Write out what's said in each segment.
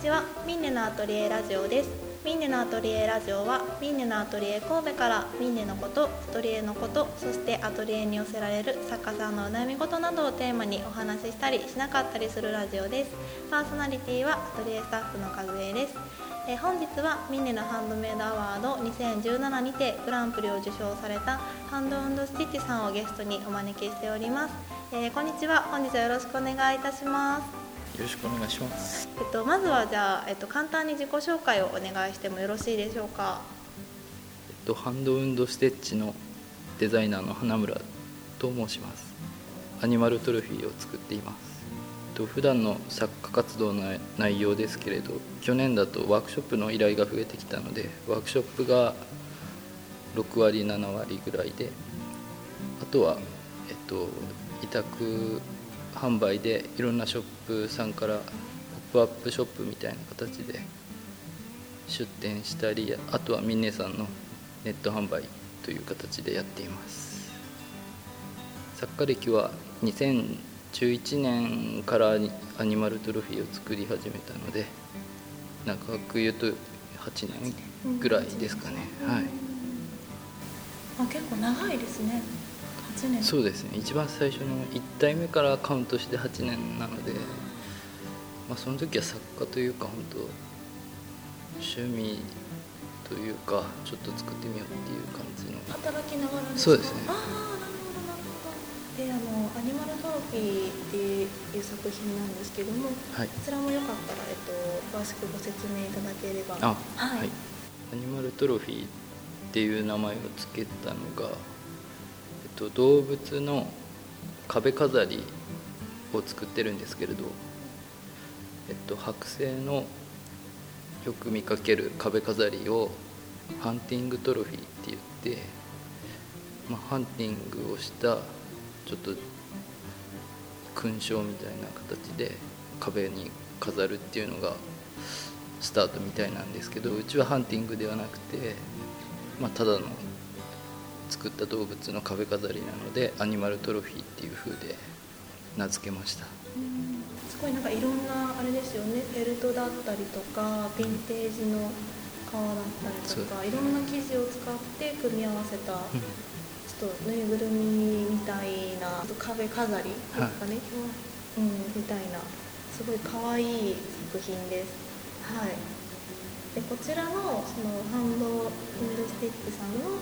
ちは。ミンネのアトリエラジオです。ミンネのアトリエラジオはミンネのアトリエ神戸からミンネのことアトリエのことそしてアトリエに寄せられる作家さんのお悩み事などをテーマにお話ししたりしなかったりするラジオです。パーソナリティはアトリエスタッフの和江です。え本日はミンネのハンドメイドアワード2017にてグランプリを受賞されたハンドスティッチさんをゲストにお招きしております、えーこんにちは。本日はよろしくお願いいたします。ろしくお願いします。えっと、まずはじゃあ、えっと、簡単に自己紹介をお願いしてもよろしいでしょうか？えっとハンドウンドステッチのデザイナーの花村と申します。アニマルトロフィーを作っています。えっと普段の作家活動の内容ですけれど、去年だとワークショップの依頼が増えてきたので、ワークショップが6割7割ぐらいで、あとはえっと委託販売でいろんなショップさんからポップアップショップみたいな形で出店したりあとはミンネさんのネット販売という形でやっています。作家歴は2011年からアニマルトロフィーを作り始めたので長く言うと8年ぐらいですかね。はい。あ、結構長いですね。八年。そうですね一番最初の1体目からカウントして8年なので、まあ、その時は作家というか本当趣味というかちょっと作ってみようっていう感じの働きながらそうですねああ、なるほど、なるほど。で、あの、アニマルトロフィーっていう作品なんですけども。はいこちらもよかったら、えっと、詳しくご説明いただければ。あはい。はいアニマルトロフィーっていう名前を付けたのが、と、動物の壁飾りを作ってるんですけれど、えっと、剥製のよく見かける壁飾りをハンティングトロフィーって言って、まあ、ハンティングをしたちょっと勲章みたいな形で壁に飾るっていうのがスタートみたいなんですけどうちはハンティングではなくて、まあ、ただの作った動物の壁飾りなのでアニマルトロフィーっていう風で名付けました。うんすごいなんかいろんなあれですよね。フェルトだったりとかヴィンテージの革だったりとかいろんな生地を使って組み合わせたちょっとぬいぐるみみたいな壁飾りですかね、うん、みたいなすごい可愛い作品です。はい。でこちらのそのハンドウンドスティックさんの、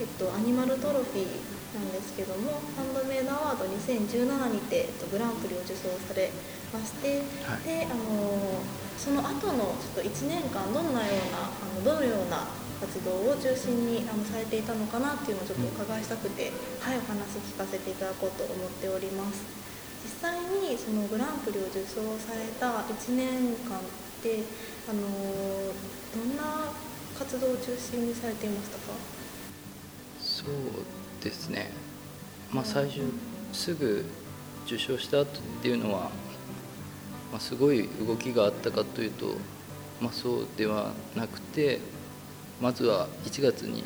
えっと、アニマルトロフィーなんですけどもハンドメイドアワード2017にて、えっと、グランプリを受賞されまして、はい。であのその後のちょっと1年間どんなようなあのどのような活動を中心にあのされていたのかなっていうのをちょっとお伺いしたくて、はいお話聞かせていただこうと思っております。実際にそのグランプリを受賞された1年間ってあのどんな活動を中心にされていましたか？そうですね。まあ最初すぐ受賞した後っていうのは、まあ、すごい動きがあったかというと、まあ、そうではなくてまずは1月に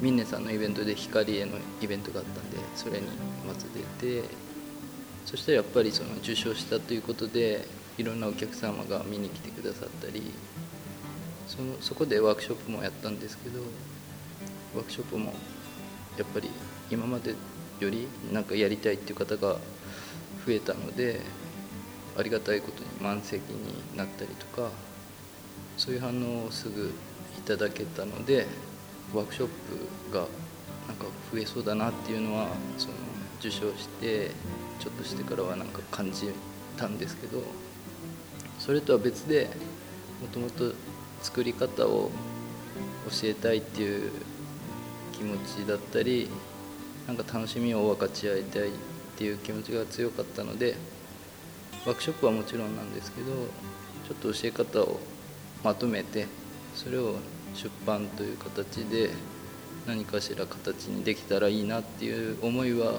ミンネさんのイベントで光へのイベントがあったんでそれにまず出てそしたらやっぱりその受賞したということでいろんなお客様が見に来てくださったりそのそこでワークショップもやったんですけどワークショップもやっぱり今までよりなんかやりたいっていう方が増えたのでありがたいことに満席になったりとかそういう反応をすぐいただけたのでワークショップがなんか増えそうだなっていうのはその受賞してちょっとしてからはなんか感じたんですけどそれとは別でもともと作り方を教えたいっていう気持ちだったりなんか楽しみを分かち合いたいっていう気持ちが強かったのでワークショップはもちろんなんですけどちょっと教え方をまとめてそれを出版という形で何かしら形にできたらいいなっていう思いは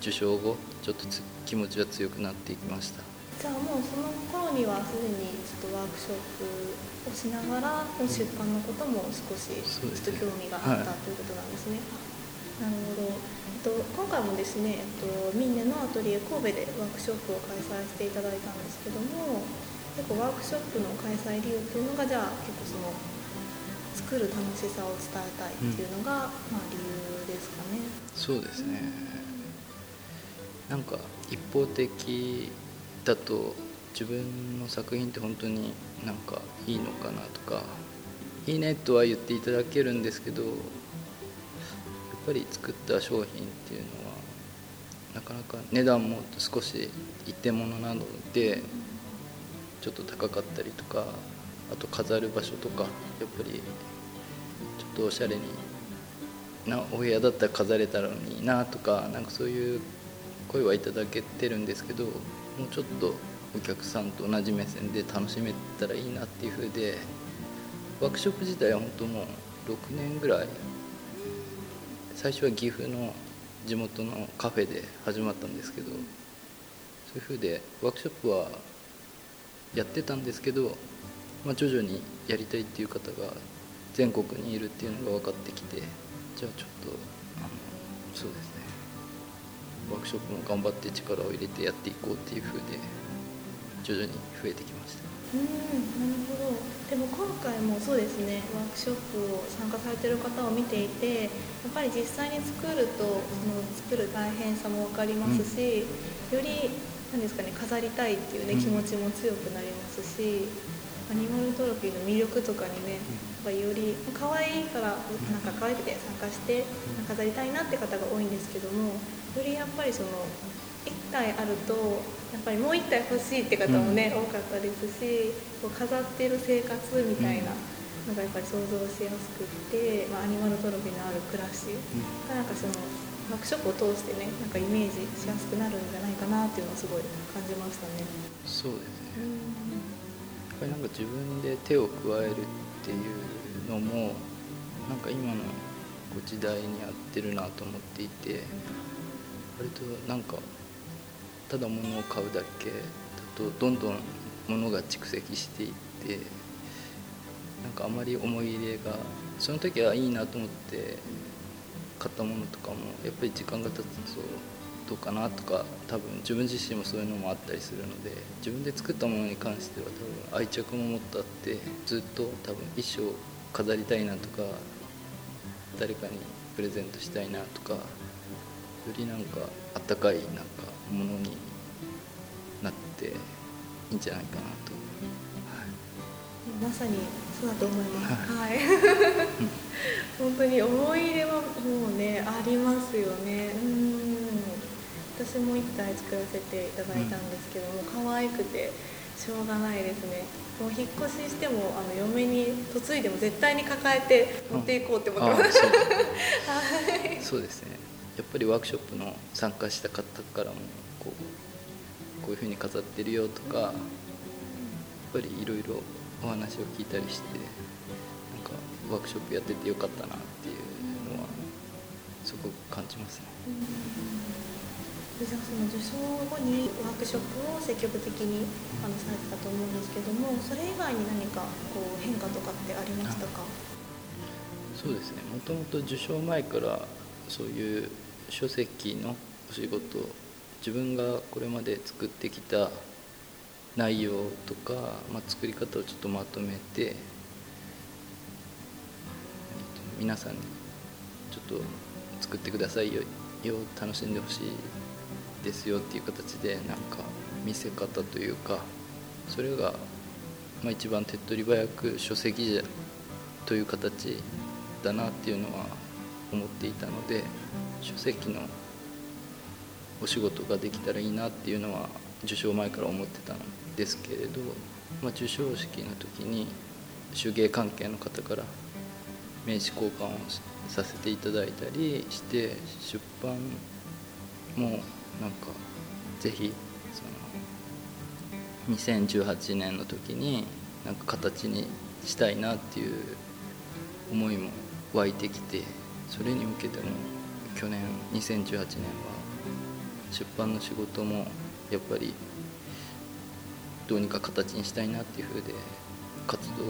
受賞後ちょっと気持ちは強くなっていきました。じゃあもうその頃にはすでにちょっとワークショップをしながら出版のことも少しちょっと興味があった、はいということなんですね。なるほど、えっと、今回もですね、えっと、ミンネのアトリエ神戸でワークショップを開催していただいたんですけども結構ワークショップの開催理由っていうのがじゃあ結構その作る楽しさを伝えたいっていうのが、うん、まあ、理由ですかね。そうですね、うん、なんか一方的だと自分の作品って本当になんかいいのかなとかいいねとは言っていただけるんですけどやっぱり作った商品っていうのはなかなか値段も少し一定ものなのでちょっと高かったりとかあと飾る場所とかやっぱりちょっとおしゃれになお部屋だったら飾れたのになとかなんかそういう声はいただけてるんですけどもうちょっとお客さんと同じ目線で楽しめたらいいなっていうふうでワークショップ自体は本当もう6年ぐらい最初は岐阜の地元のカフェで始まったんですけどそういうふうでワークショップはやってたんですけど、まあ、徐々にやりたいっていう方が全国にいるっていうのが分かってきてじゃあちょっとあのそうですねワークショップも頑張って力を入れてやっていこうっていうふうで徐々に増えてきました。うんなるほど。でも今回もそうですね。ワークショップを参加されてる方を見ていてやっぱり実際に作るとその作る大変さも分かりますし、うん、より何ですかね飾りたいっていうね、気持ちも強くなりますしアニマルトロフィーの魅力とかにねやっぱより可愛いからなんか可愛くて参加して飾りたいなって方が多いんですけどもよりやっぱりその1体あるとやっぱりもう1体欲しいって方もね、うん、多かったですしこう飾ってる生活みたいなのがやっぱり想像しやすくって、まあ、アニマルトロフィーのある暮らしがなんかそのワークショップを通してねなんかイメージしやすくなるんじゃないかなっていうのをすごい感じましたね。そうですね、やっぱりなんか自分で手を加えるっていうのもなんか今の時代に合ってるなと思っていて割となんかただ物を買うだけ。だとどんどん物が蓄積していってなんかあまり思い入れがその時はいいなと思って買ったものとかもやっぱり時間が経つとどうかなとか多分自分自身もそういうのもあったりするので自分で作ったものに関しては多分愛着ももっとあってずっと多分一生飾りたいなとか誰かにプレゼントしたいなとかよりなんかあったかいなんかものになっていいんじゃないかなと、はい、まさにそうだと思います、はい、はい、本当に思い入れはもうねありますよね。うん。私も1体作らせていただいたんですけども、うん、可愛くてしょうがないですね。もう引っ越ししてもあの嫁に嫁いでも絶対に抱えて持っていこうって思ってます、う。ん、はい、そうですねやっぱりワークショップの参加した方からもこうこういうふうに飾ってるよとかやっぱりいろいろお話を聞いたりしてなんかワークショップやっててよかったなっていうのはすごく感じますね。その受賞後にワークショップを積極的にあのされてたと思うんですけどもそれ以外に何かこう変化とかってありましたか？そうですね。もともと受賞前からそういう書籍のお仕事自分がこれまで作ってきた内容とか、まあ、作り方をちょっとまとめて皆さんにちょっと作ってくださいよ楽しんでほしいですよっていう形でなんか見せ方というかそれが、まあ、一番手っ取り早く書籍という形だなっていうのは思っていたので書籍のお仕事ができたらいいなっていうのは受賞前から思ってたんですけれど、まあ、授賞式の時に手芸関係の方から名刺交換をさせていただいたりして出版もなんかぜひその2018年の時になんか形にしたいなっていう思いも湧いてきてそれに向けても去年2018年は出版の仕事もやっぱりどうにか形にしたいなっていうふうで活動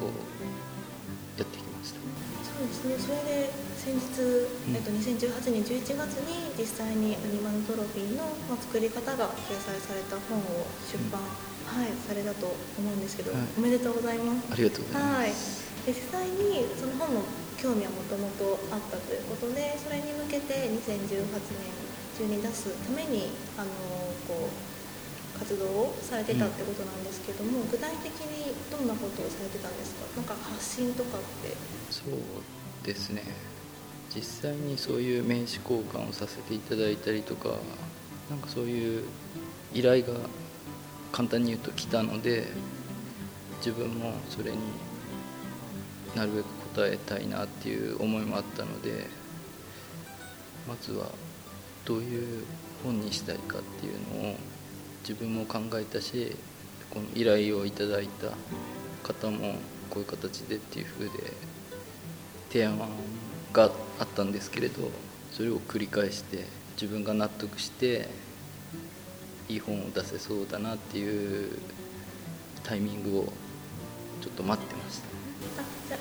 やってきました。そうですね。それで先日、えっと、2018年11月に実際にアニマルトロフィーの、まあ、作り方が掲載された本を出版、はい、されたと思うんですけど、はい。おめでとうございます。ありがとうございはい。ます、で実際にその本の興味はもともとあったということでそれに向けて2018年中に出すためにあのこう活動をされてたってことなんですけども、具体的にどんなことをされてたんですか？なんか発信とかって。そうですね。実際にそういう名刺交換をさせていただいたりとかなんかそういう依頼が簡単に言うと来たので自分もそれになるべく応えたいなっていう思いもあったのでまずはどういう本にしたいかっていうのを自分も考えたしこの依頼をいただいた方もこういう形でっていう風で提案があったんですけれどそれを繰り返して自分が納得していい本を出せそうだなっていうタイミングをちょっと待ってました。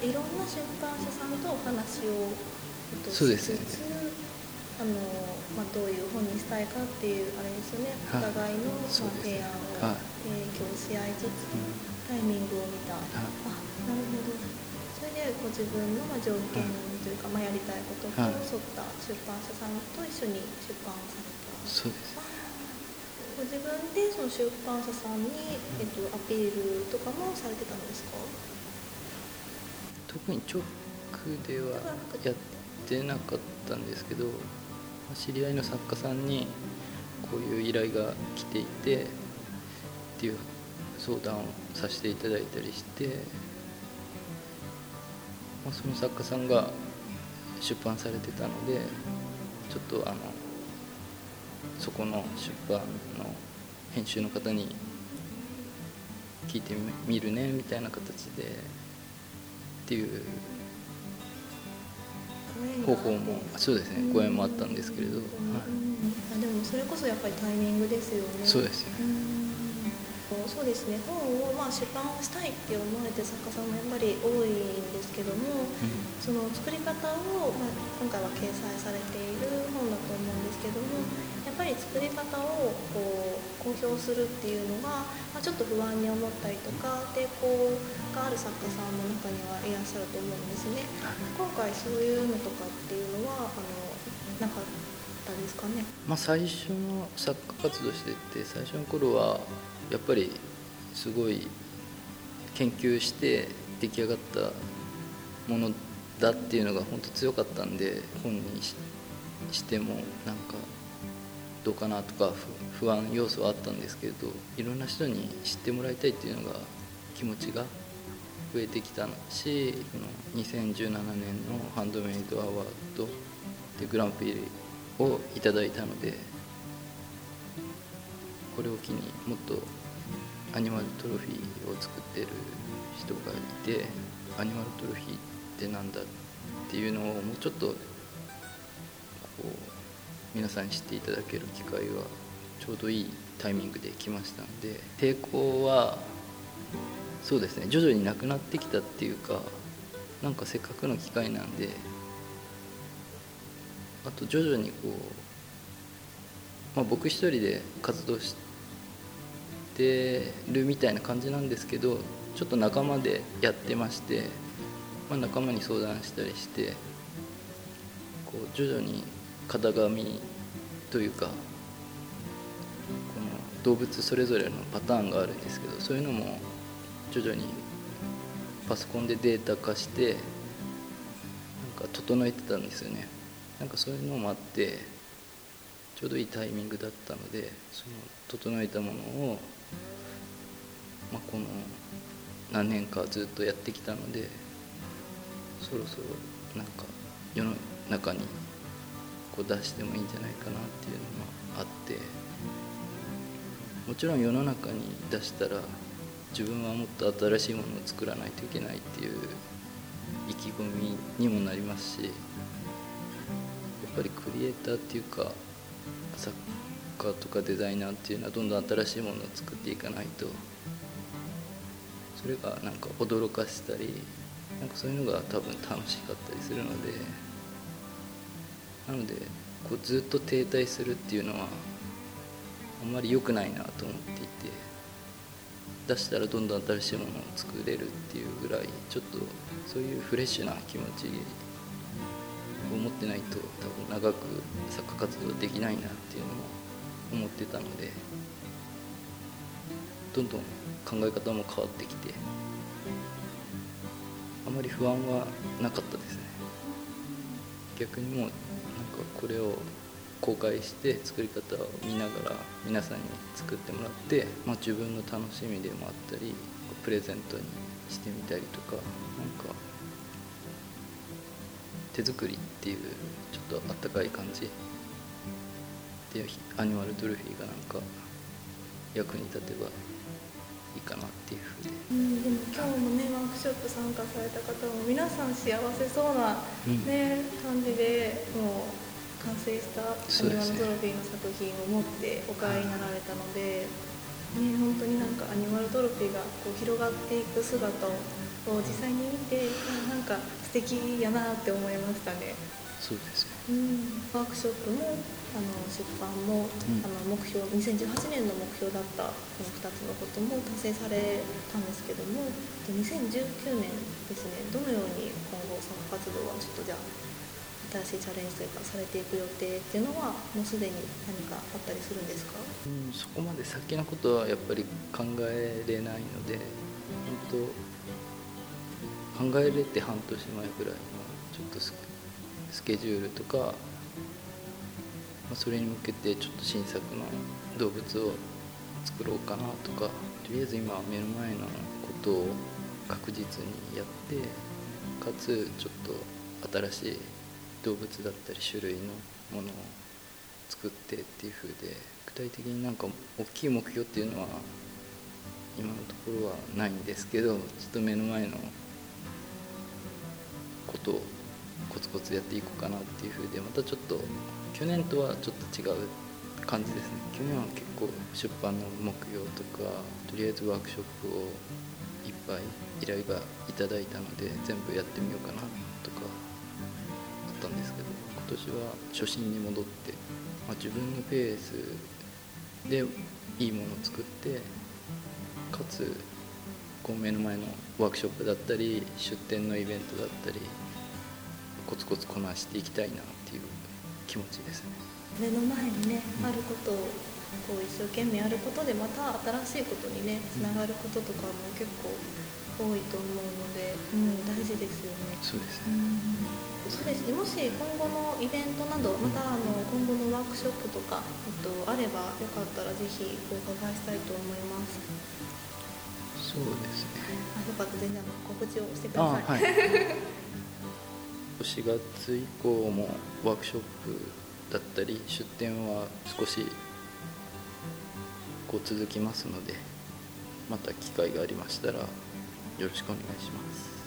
いろんな出版社さんとお話を、えっと、そうですね。しつつあの、まあ、どういう本にしたいかっていうあれですよね、はい。お互いの、提案をはい。提供し合いつつ、タイミングを見た、はい。あなるほど。それでご自分のまあ条件というか、まあ、やりたいこととはい沿った出版社さんと一緒に出版された。そうです。ご自分でその出版社さんに、えっと、アピールとかもされてたんですか？特に直ではやってなかったんですけど知り合いの作家さんにこういう依頼が来ていてっていう相談をさせていただいたりして、まあ、その作家さんが出版されてたのでちょっとあのそこの出版の編集の方に聞いてみるねみたいな形でっていう方法もそうですねご縁もあったんですけれど、はい、あでもそれこそやっぱりタイミングですよね。そうですよね。うんそうですね本をまあ出版したいって思われてる作家さんもやっぱり多いんですけども、その作り方を、まあ、今回は掲載されている本だと思うんですけどもやっぱり作り方をこう公表するっていうのが、まあ、ちょっと不安に思ったりとか抵抗がある作家さんも中にはいらっしゃると思うんですね。今回そういうのとかっていうのはあのなかったですかね。まあ、最初の作家活動してて最初の頃はやっぱりすごい研究して出来上がったものだっていうのが本当強かったんで本にししてもなんかどうかなとか不不安要素はあったんですけれどいろんな人に知ってもらいたいっていうのが気持ちが増えてきたしこの2017年のハンドメイドアワードでグランプリをいただいたのでこれを機にもっとアニマルトロフィーを作ってる人がいてアニマルトロフィーってなんだっていうのをもうちょっとこう皆さんに知っていただける機会はちょうどいいタイミングで来ましたので抵抗はそうですね徐々になくなってきたっていうかなんかせっかくの機会なんであと徐々にこう、まあ、僕一人で活動してるみたいな感じなんですけどちょっと仲間でやってまして、まあ、仲間に相談したりしてこう徐々に型紙というかこの動物それぞれのパターンがあるんですけどそういうのも徐々にパソコンでデータ化してなんか整えてたんですよね。なんかそういうのもあってちょうどいいタイミングだったのでその整えたものを、まあ、この何年かずっとやってきたのでそろそろなんか世の中にこう出してもいいんじゃないかなっていうのがあってもちろん世の中に出したら自分はもっと新しいものを作らないといけないっていう意気込みにもなりますしやっぱりクリエイターっていうか作家とかデザイナーっていうのはどんどん新しいものを作っていかないとそれがなんか驚かせたりなんかそういうのが多分楽しかったりするのでなのでこうずっと停滞するっていうのはあんまり良くないなと思っていて出したらどんどん新しいものを作れるっていうぐらいちょっとそういうフレッシュな気持ちを持ってないと多分長く作家活動できないなっていうのも思ってたのでどんどん考え方も変わってきてあまり不安はなかったですね。逆にもうなんかこれを公開して作り方を見ながら皆さんに作ってもらって、まあ、自分の楽しみでもあったりプレゼントにしてみたりとかなんか手作りっていうちょっとあったかい感じ。でアニマルトロフィーがなんか役に立てばいいかなっていうふうで、うん、でも今日のねワークショップ参加された方も皆さん幸せそうなね、うん、感じでもう完成したアニマルトロフィーの作品を持ってお帰りになられたので、ね、本当になんかアニマルトロフィーがこう広がっていく姿を実際に見てなんか素敵やなって思いましたね。そうですね、うん、ワークショップもあの出版も、うん、あの目標2018年の目標だったこの2つのことも達成されたんですけども2019年ですねどのように今後作家活動はちょっとじゃあ新しいチャレンジというかされていく予定っていうのはもうすでに何かあったりするんですか、うん、そこまで先のことはやっぱり考えれないので本当考えれて半年前ぐらいのちょっとスケジュールとか、まあ、それに向けてちょっと新作の動物を作ろうかなとかとりあえず今目の前のことを確実にやってかつちょっと新しい動物だったり種類のものを作ってっていう風で具体的になんか大きい目標っていうのは今のところはないんですけどちょっと目の前のことをコツコツやっていこうかなっていう風でまたちょっと去年とはちょっと違う感じですね。去年は結構出版の目標とかとりあえずワークショップをいっぱい依頼がいただいたので全部やってみようかなとかあったんですけど今年は初心に戻って、まあ、自分のペースでいいものを作ってかつこう目の前のワークショップだったり出店のイベントだったりコツコツこなしていきたいなっていう気持ちですね。目の前にね、うん、あることをこう一生懸命やることでまた新しいことにねつながることとかも結構多いと思うので、うん、大事ですよね。そうですね、うん。そうですね。もし今後のイベントなどまたあの今後のワークショップとか、えっと、あればよかったらぜひお伺いしたいと思います。そうですね。あよかった。全然あの告知をしてください、はい、4月以降もワークショップだったり出店は少しこう続きますのでまた機会がありましたらよろしくお願いします。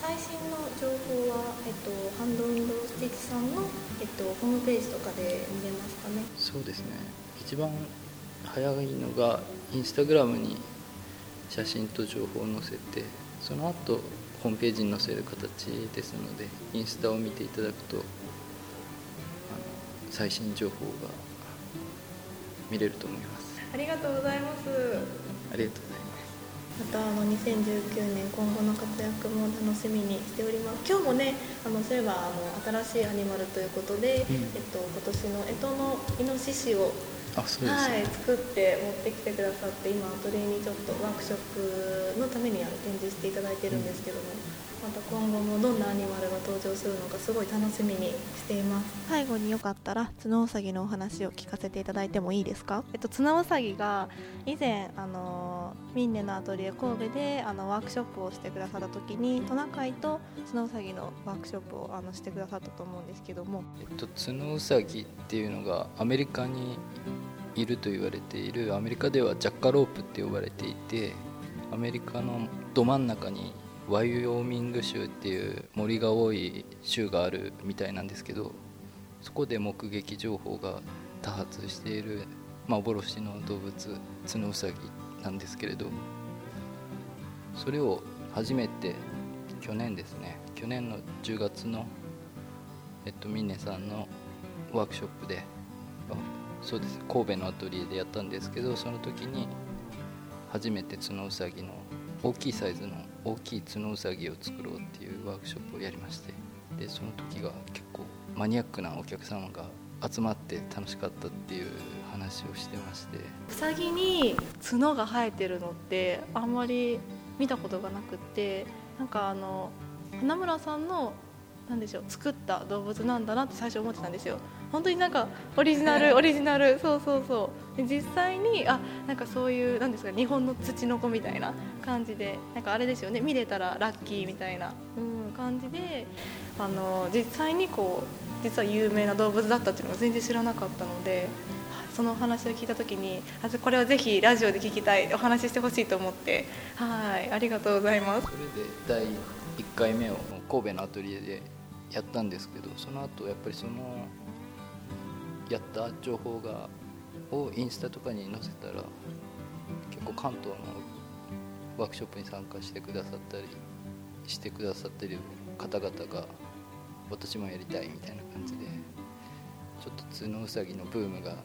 最新の情報は、えっと、ハンドウィンドウスティッチさんの、えっと、ホームページとかで見れますかね。そうですね。一番早いのがインスタグラムに写真と情報を載せてその後ホームページに載せる形ですのでインスタを見ていただくとあの最新情報が見れると思います。ありがとうございます。ありがとうございます。またあの2019年今後の活躍も楽しみにしております。今日もねあのそういえばあの新しいアニマルということで、うん、えっと、今年の干支のイノシシをあそうです、ね、はい、作って持ってきてくださって今アトリエにちょっとワークショップのためにあの展示していただいてるんですけども、また今後もどんなアニマルが登場するのかすごい楽しみにしています。最後によかったらツノウサギのお話を聞かせていただいてもいいですか？えっとツノウサギが以前あのミンネのアトリエ神戸であのワークショップをしてくださった時にトナカイとツノウサギのワークショップをあのしてくださったと思うんですけども。えっとツノウサギっていうのがアメリカにいると言われているアメリカではジャッカロープって呼ばれていてアメリカのど真ん中にワイオーミング州っていう森が多い州があるみたいなんですけどそこで目撃情報が多発している幻の動物ツノウサギなんですけれどそれを初めて去年ですね去年の10月のえっとミネさんのワークショップでそうです神戸のアトリエでやったんですけどその時に初めて角うさぎの大きいサイズの大きい角うさぎを作ろうっていうワークショップをやりましてでその時が結構マニアックなお客様が集まって楽しかったっていう話をしてまして。うさぎに角が生えてるのってあんまり見たことがなくってなんかあの花村さんのなんでしょう作った動物なんだなって最初思ってたんですよ。本当になんかオリジナルオリジナル。そうそうそう。で実際にあなんかそういうなんですか日本の土の子みたいな感じでなんかあれですよね。見れたらラッキーみたいな、うん、感じであの実際にこう実は有名な動物だったっていうのが全然知らなかったのでそのお話を聞いた時にあこれをぜひラジオで聞きたい。お話ししてほしいと思って。はい。ありがとうございます。それで第1回目を神戸のアトリエでやったんですけどその後やっぱりそのやった情報がをインスタとかに載せたら結構関東のワークショップに参加してくださったりしてくださってる方々が私もやりたいみたいな感じでちょっと角うさぎのブームが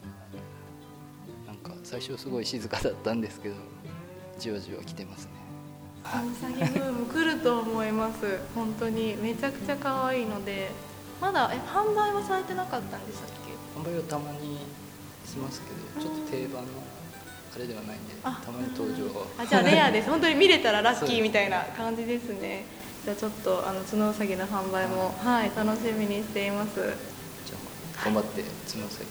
なんか最初すごい静かだったんですけどじわじわ来てますね。うさぎブーム来ると思います。本当に。めちゃくちゃ可愛いのでまだえ販売はされてなかったんでしたっけ？販売はたまにしますけどちょっと定番のあれではないんでたまに登場はあじゃあレアです。本当に見れたらラッキーみたいな感じですね。じゃあちょっとあの角うさぎの販売もはい。楽しみにしています。じゃあ頑張って角うさぎ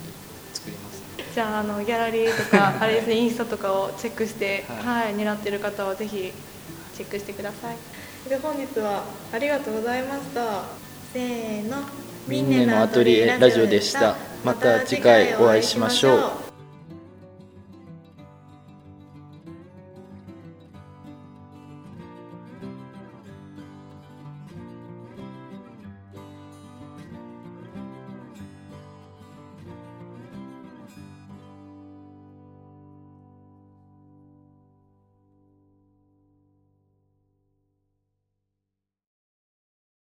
作ります、ね、じゃああのギャラリーとか あれですねインスタとかをチェックしてはい、はい、狙ってる方はぜひチェックしてください。で本日はありがとうございました。せーの。ミンネのアトリエラジオでしたまた次回お会いしましょう。